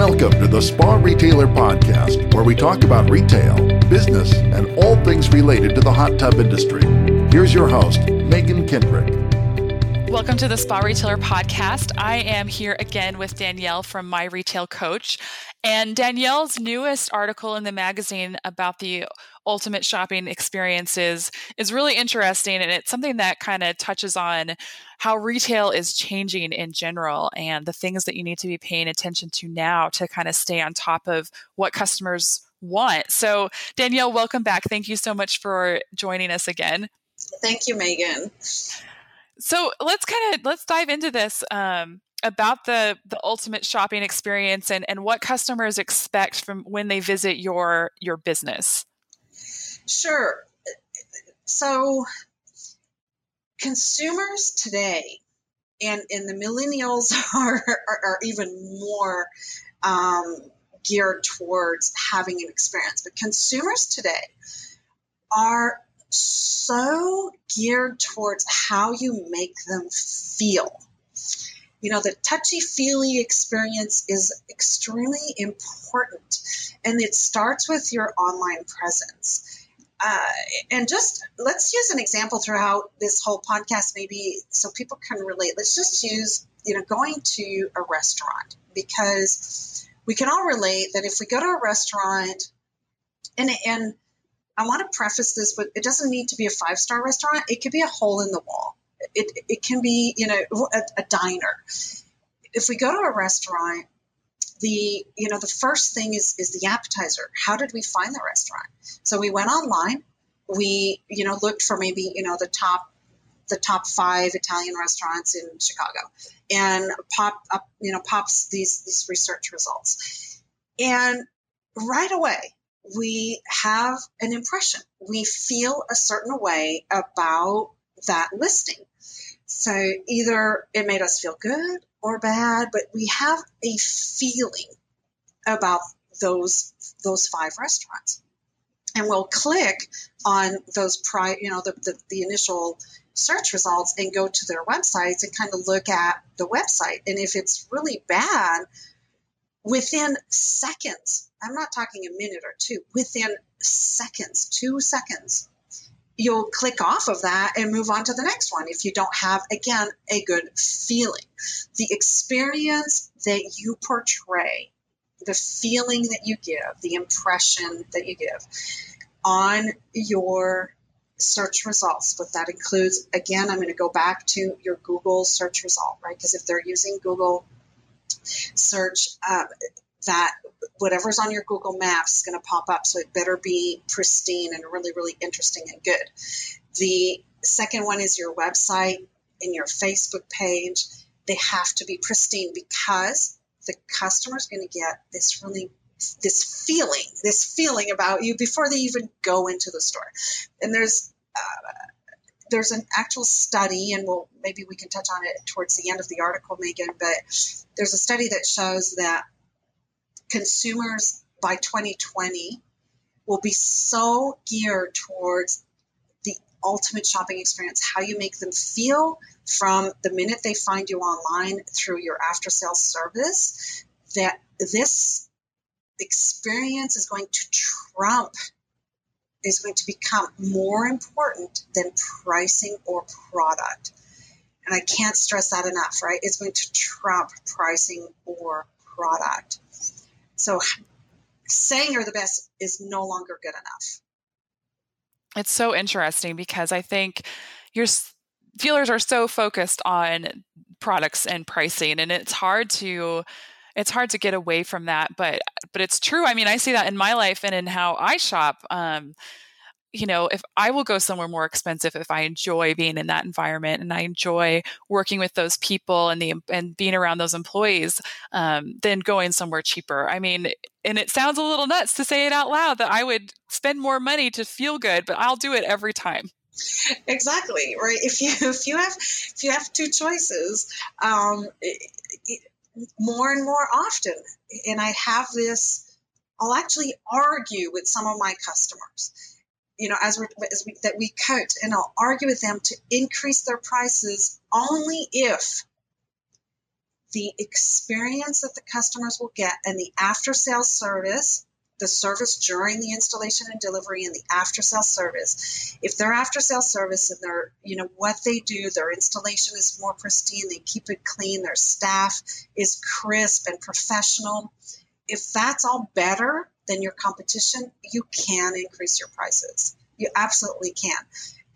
Welcome to the Spa Retailer Podcast, where we talk about retail, business, and all things related to the hot tub industry. Here's your host, Megan Kendrick. Welcome to the Spa Retailer Podcast. I am here again with Danielle from My Retail Coach. And Danielle's newest article in the magazine about the ultimate shopping experiences is really interesting. And it's something that kind of touches on how retail is changing in general and the things that you need to be paying attention to now to kind of stay on top of what customers want. So, Danielle, welcome back. Thank you so much for joining us again. Thank you, Megan. So let's kind of let's dive into this um, about the the ultimate shopping experience and and what customers expect from when they visit your your business. Sure. So consumers today and and the millennials are are, are even more um, geared towards having an experience but consumers today are so geared towards how you make them feel you know the touchy feely experience is extremely important and it starts with your online presence uh, and just let's use an example throughout this whole podcast, maybe so people can relate. Let's just use, you know, going to a restaurant because we can all relate that if we go to a restaurant, and and I want to preface this, but it doesn't need to be a five star restaurant. It could be a hole in the wall. It it can be, you know, a, a diner. If we go to a restaurant the you know the first thing is is the appetizer how did we find the restaurant so we went online we you know looked for maybe you know the top the top five italian restaurants in chicago and pop up you know pops these these research results and right away we have an impression we feel a certain way about that listing so either it made us feel good or bad, but we have a feeling about those those five restaurants. And we'll click on those pri you know the, the, the initial search results and go to their websites and kind of look at the website. And if it's really bad, within seconds, I'm not talking a minute or two, within seconds, two seconds, you'll click off of that and move on to the next one if you don't have, again, a good feeling. The experience that you portray, the feeling that you give, the impression that you give on your search results. But that includes, again, I'm going to go back to your Google search result, right? Because if they're using Google search, uh, that whatever's on your Google Maps is going to pop up. So it better be pristine and really, really interesting and good. The second one is your website and your Facebook page. They have to be pristine because the customer is going to get this really this feeling, this feeling about you before they even go into the store. And there's uh, there's an actual study, and we'll maybe we can touch on it towards the end of the article, Megan. But there's a study that shows that consumers by 2020 will be so geared towards the ultimate shopping experience, how you make them feel from the minute they find you online through your after sales service, that this experience is going to trump, is going to become more important than pricing or product. And I can't stress that enough, right? It's going to trump pricing or product. So saying you're the best is no longer good enough. It's so interesting because I think your dealers are so focused on products and pricing and it's hard to it's hard to get away from that but but it's true i mean i see that in my life and in how i shop um, you know, if I will go somewhere more expensive if I enjoy being in that environment and I enjoy working with those people and the and being around those employees, um, than going somewhere cheaper. I mean, and it sounds a little nuts to say it out loud that I would spend more money to feel good, but I'll do it every time. Exactly right. If you if you have if you have two choices, um, it, more and more often, and I have this. I'll actually argue with some of my customers you know, as, we as we, that we coach, and I'll argue with them to increase their prices only if the experience that the customers will get and the after sales service the service during the installation and delivery and the after sales service if their after sales service and their you know what they do their installation is more pristine they keep it clean their staff is crisp and professional if that's all better than your competition you can increase your prices. You absolutely can.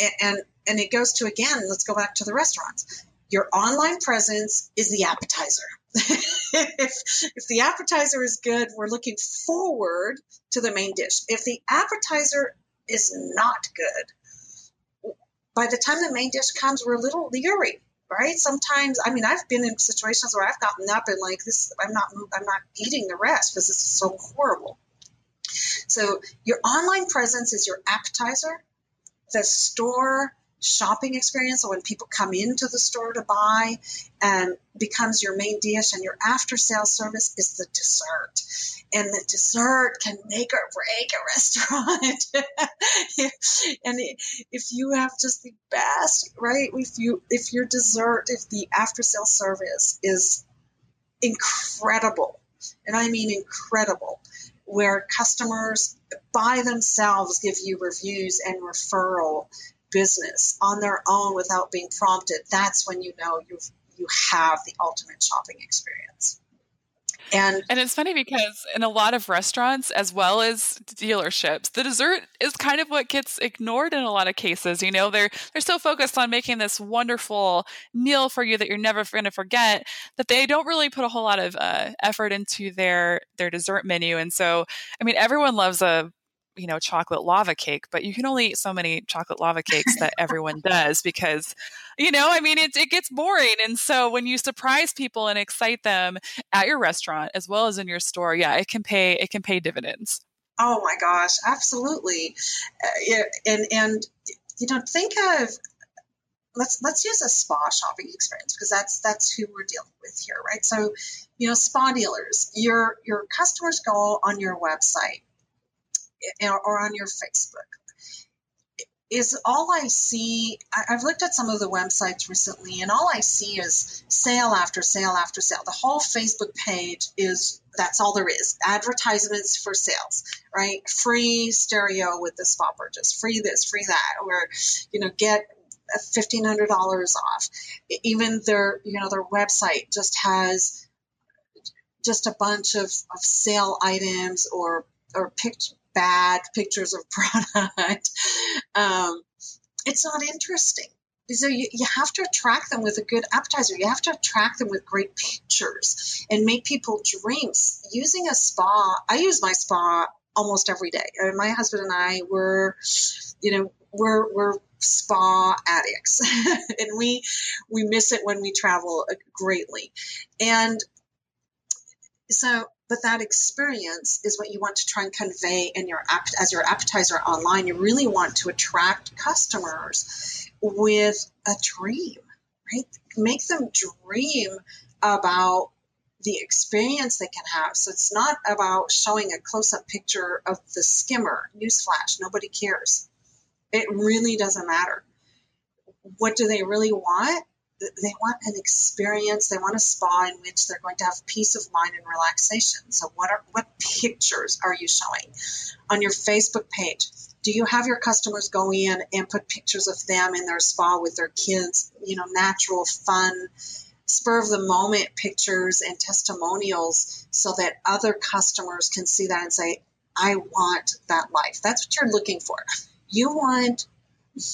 And and, and it goes to again let's go back to the restaurants. Your online presence is the appetizer. If, if the appetizer is good, we're looking forward to the main dish. If the appetizer is not good, by the time the main dish comes, we're a little leery, right? Sometimes, I mean, I've been in situations where I've gotten up and like this, I'm not, I'm not eating the rest because this is so horrible. So your online presence is your appetizer. The store shopping experience. So when people come into the store to buy and becomes your main dish and your after sales service is the dessert. And the dessert can make or break a restaurant. and if you have just the best, right? If you if your dessert, if the after sales service is incredible, and I mean incredible, where customers by themselves give you reviews and referral business on their own without being prompted, that's when you know you've you have the ultimate shopping experience. And, and it's funny because in a lot of restaurants as well as dealerships, the dessert is kind of what gets ignored in a lot of cases. You know, they're they're so focused on making this wonderful meal for you that you're never going to forget that they don't really put a whole lot of uh, effort into their their dessert menu. And so, I mean, everyone loves a you know chocolate lava cake but you can only eat so many chocolate lava cakes that everyone does because you know i mean it, it gets boring and so when you surprise people and excite them at your restaurant as well as in your store yeah it can pay it can pay dividends. Oh my gosh absolutely. Uh, and and you know think of let's let's use a spa shopping experience because that's that's who we're dealing with here right? So you know spa dealers your your customers go on your website or on your Facebook is all I see. I've looked at some of the websites recently, and all I see is sale after sale after sale. The whole Facebook page is that's all there is advertisements for sales, right? Free stereo with the spa purchase, free this, free that, or you know, get fifteen hundred dollars off. Even their you know their website just has just a bunch of, of sale items or or pictures bad pictures of product, um, it's not interesting. So you, you have to attract them with a good appetizer. You have to attract them with great pictures and make people drinks. Using a spa, I use my spa almost every day. Uh, my husband and I were, you know, we're we're spa addicts, and we we miss it when we travel greatly. And so but that experience is what you want to try and convey in your as your appetizer online. You really want to attract customers with a dream, right? Make them dream about the experience they can have. So it's not about showing a close up picture of the skimmer. Newsflash, nobody cares. It really doesn't matter. What do they really want? They want an experience. They want a spa in which they're going to have peace of mind and relaxation. So, what are what pictures are you showing on your Facebook page? Do you have your customers go in and put pictures of them in their spa with their kids? You know, natural, fun, spur of the moment pictures and testimonials, so that other customers can see that and say, "I want that life." That's what you're looking for. You want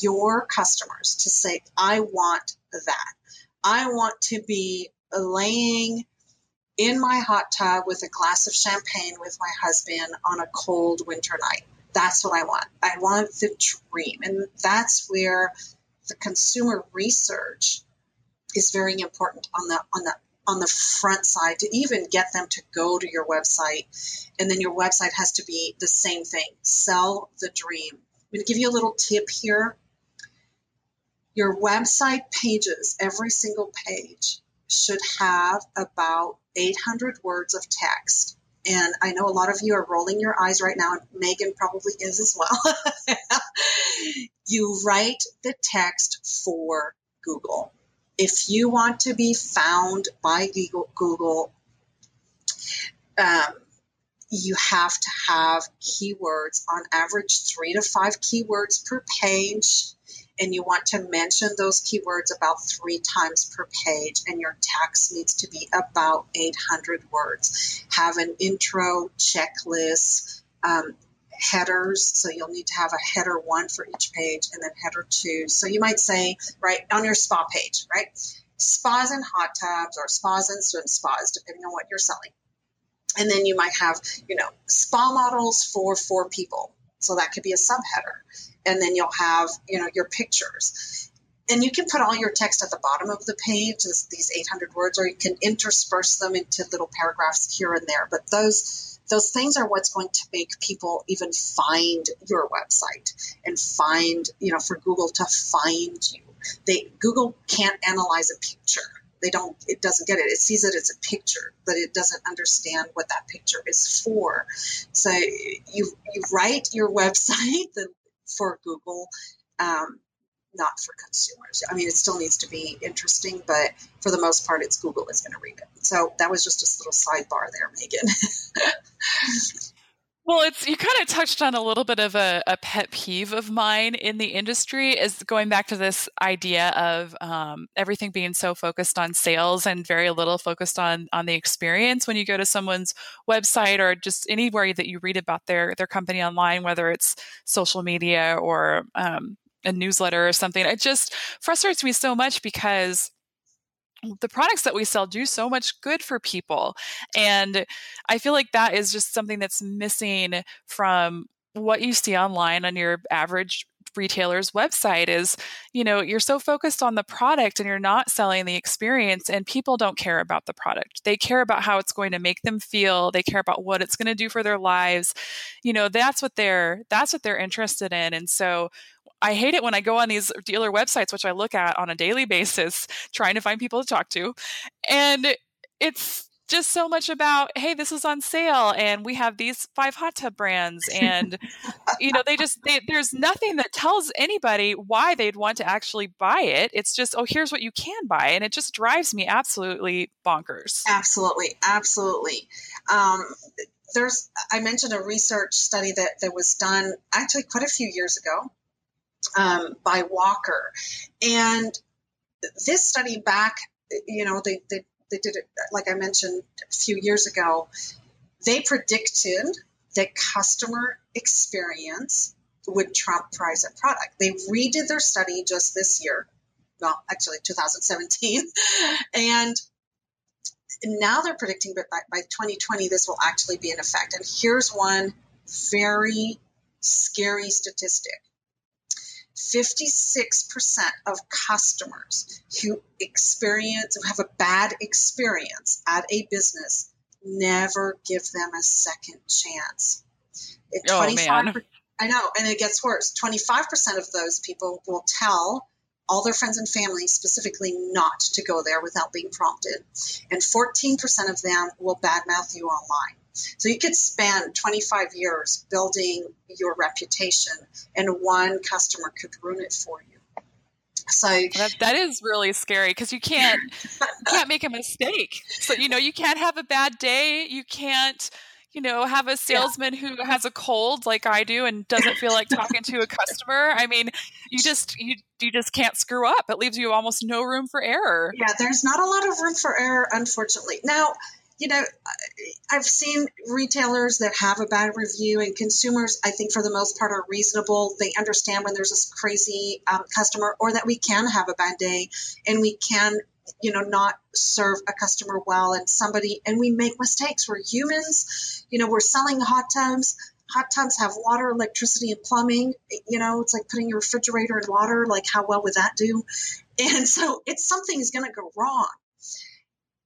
your customers to say, I want that. I want to be laying in my hot tub with a glass of champagne with my husband on a cold winter night. That's what I want. I want the dream. And that's where the consumer research is very important on the on the on the front side to even get them to go to your website. And then your website has to be the same thing. Sell the dream. I'm going to give you a little tip here your website pages, every single page, should have about 800 words of text. And I know a lot of you are rolling your eyes right now, and Megan probably is as well. you write the text for Google. if you want to be found by Google, um, you have to have keywords on average three to five keywords per page and you want to mention those keywords about three times per page and your text needs to be about 800 words. Have an intro checklist um, headers. So you'll need to have a header one for each page and then header two. So you might say right on your spa page right? Spas and hot tubs or spas and swim spas depending on what you're selling. And then you might have, you know, spa models for four people. So that could be a subheader. And then you'll have, you know, your pictures. And you can put all your text at the bottom of the page, these 800 words, or you can intersperse them into little paragraphs here and there. But those those things are what's going to make people even find your website and find, you know, for Google to find you. They Google can't analyze a picture they don't it doesn't get it. It sees it as a picture but it doesn't understand what that picture is for. So you you write your website for google um, not for consumers. I mean it still needs to be interesting but for the most part it's google that's going to read it. So that was just a little sidebar there megan Well, it's you kind of touched on a little bit of a, a, pet peeve of mine in the industry is going back to this idea of um, everything being so focused on sales and very little focused on on the experience when you go to someone's website or just anywhere that you read about their their company online, whether it's social media or um, a newsletter or something. It just frustrates me so much because the products that we sell do so much good for people. And I feel like that is just something that's missing from what you see online on your average retailer's website is you know you're so focused on the product and you're not selling the experience and people don't care about the product they care about how it's going to make them feel they care about what it's going to do for their lives you know that's what they're that's what they're interested in and so I hate it when I go on these dealer websites, which I look at on a daily basis, trying to find people to talk to. And it's just so much about, hey, this is on sale and we have these five hot tub brands. And, you know, they just, they, there's nothing that tells anybody why they'd want to actually buy it. It's just, oh, here's what you can buy. And it just drives me absolutely bonkers. Absolutely. Absolutely. Um, there's, I mentioned a research study that, that was done actually quite a few years ago um, by Walker. And this study back, you know, they, they, they did it, like I mentioned a few years ago, they predicted that customer experience would trump price of product. They redid their study just this year, well, actually 2017, and now they're predicting that by, by 2020 this will actually be in effect. And here's one very scary statistic. 56% of customers who experience who have a bad experience at a business never give them a second chance. If oh, man. I know, and it gets worse. 25% of those people will tell all their friends and family specifically not to go there without being prompted. And 14% of them will badmouth you online. So you could spend 25 years building your reputation, and one customer could ruin it for you. So that, that is really scary because you can't you can't make a mistake. So you know you can't have a bad day. You can't you know have a salesman yeah. who has a cold like I do and doesn't feel like talking to a customer. I mean, you just you you just can't screw up. It leaves you almost no room for error. Yeah, there's not a lot of room for error, unfortunately. Now you know, I've seen retailers that have a bad review, and consumers, I think, for the most part, are reasonable. They understand when there's a crazy um, customer, or that we can have a bad day, and we can, you know, not serve a customer well, and somebody, and we make mistakes. We're humans. You know, we're selling hot tubs. Hot tubs have water, electricity, and plumbing. You know, it's like putting your refrigerator in water. Like, how well would that do? And so, it's something is going to go wrong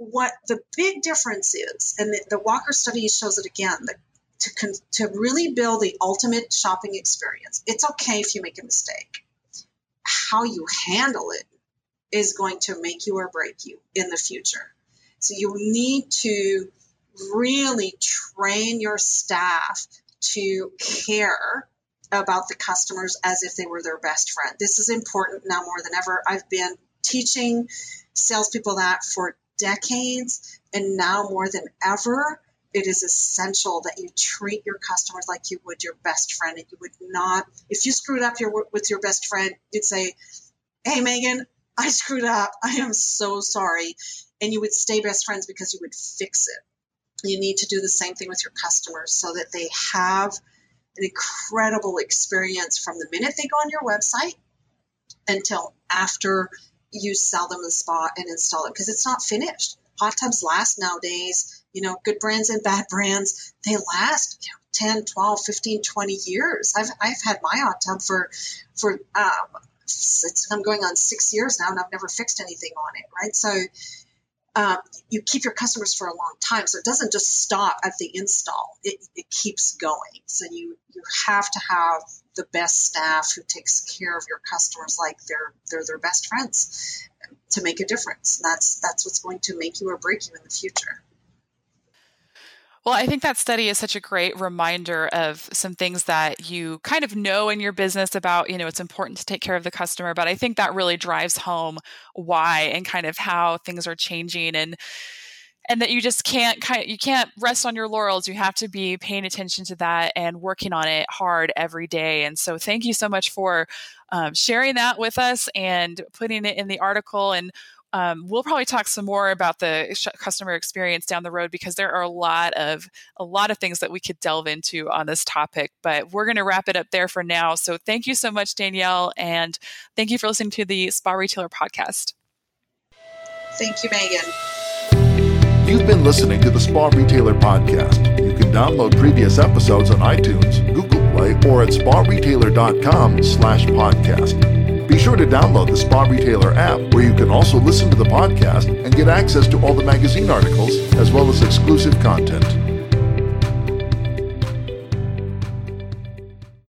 what the big difference is, and the, the Walker study shows it again, that to, con- to really build the ultimate shopping experience, it's okay if you make a mistake. How you handle it is going to make you or break you in the future. So you need to really train your staff to care about the customers as if they were their best friend. This is important now more than ever. I've been teaching salespeople that for decades, and now more than ever, it is essential that you treat your customers like you would your best friend. And you would not, if you screwed up your, with your best friend, you'd say, Hey, Megan, I screwed up. I am so sorry. And you would stay best friends because you would fix it. You need to do the same thing with your customers so that they have an incredible experience from the minute they go on your website until after you sell them the spa and install it because it's not finished. Hot tubs last nowadays, you know, good brands and bad brands, they last you know, 10, 12, 15, 20 years. I've, I've had my hot tub for, for, um, I'm going on six years now and I've never fixed anything on it, right? So, um, you keep your customers for a long time. So it doesn't just stop at the install; it, it keeps going. So you you have to have the best staff who takes care of your customers like they're they're their best friends to make a difference. That's that's what's going to make you or break you in the future. Well, I think that study is such a great reminder of some things that you kind of know in your business about, you know, it's important to take care of the customer, but I think that really drives home why and kind of how things are changing and and that you just can't you can't rest on your laurels. You have to be paying attention to that and working on it hard every day. And so, thank you so much for um, sharing that with us and putting it in the article. And um, we'll probably talk some more about the customer experience down the road because there are a lot of a lot of things that we could delve into on this topic but we're going to wrap it up there for now so thank you so much danielle and thank you for listening to the spa retailer podcast thank you megan You've been listening to the Spa Retailer Podcast. You can download previous episodes on iTunes, Google Play, or at sparetailer.com slash podcast. Be sure to download the Spa Retailer app where you can also listen to the podcast and get access to all the magazine articles as well as exclusive content.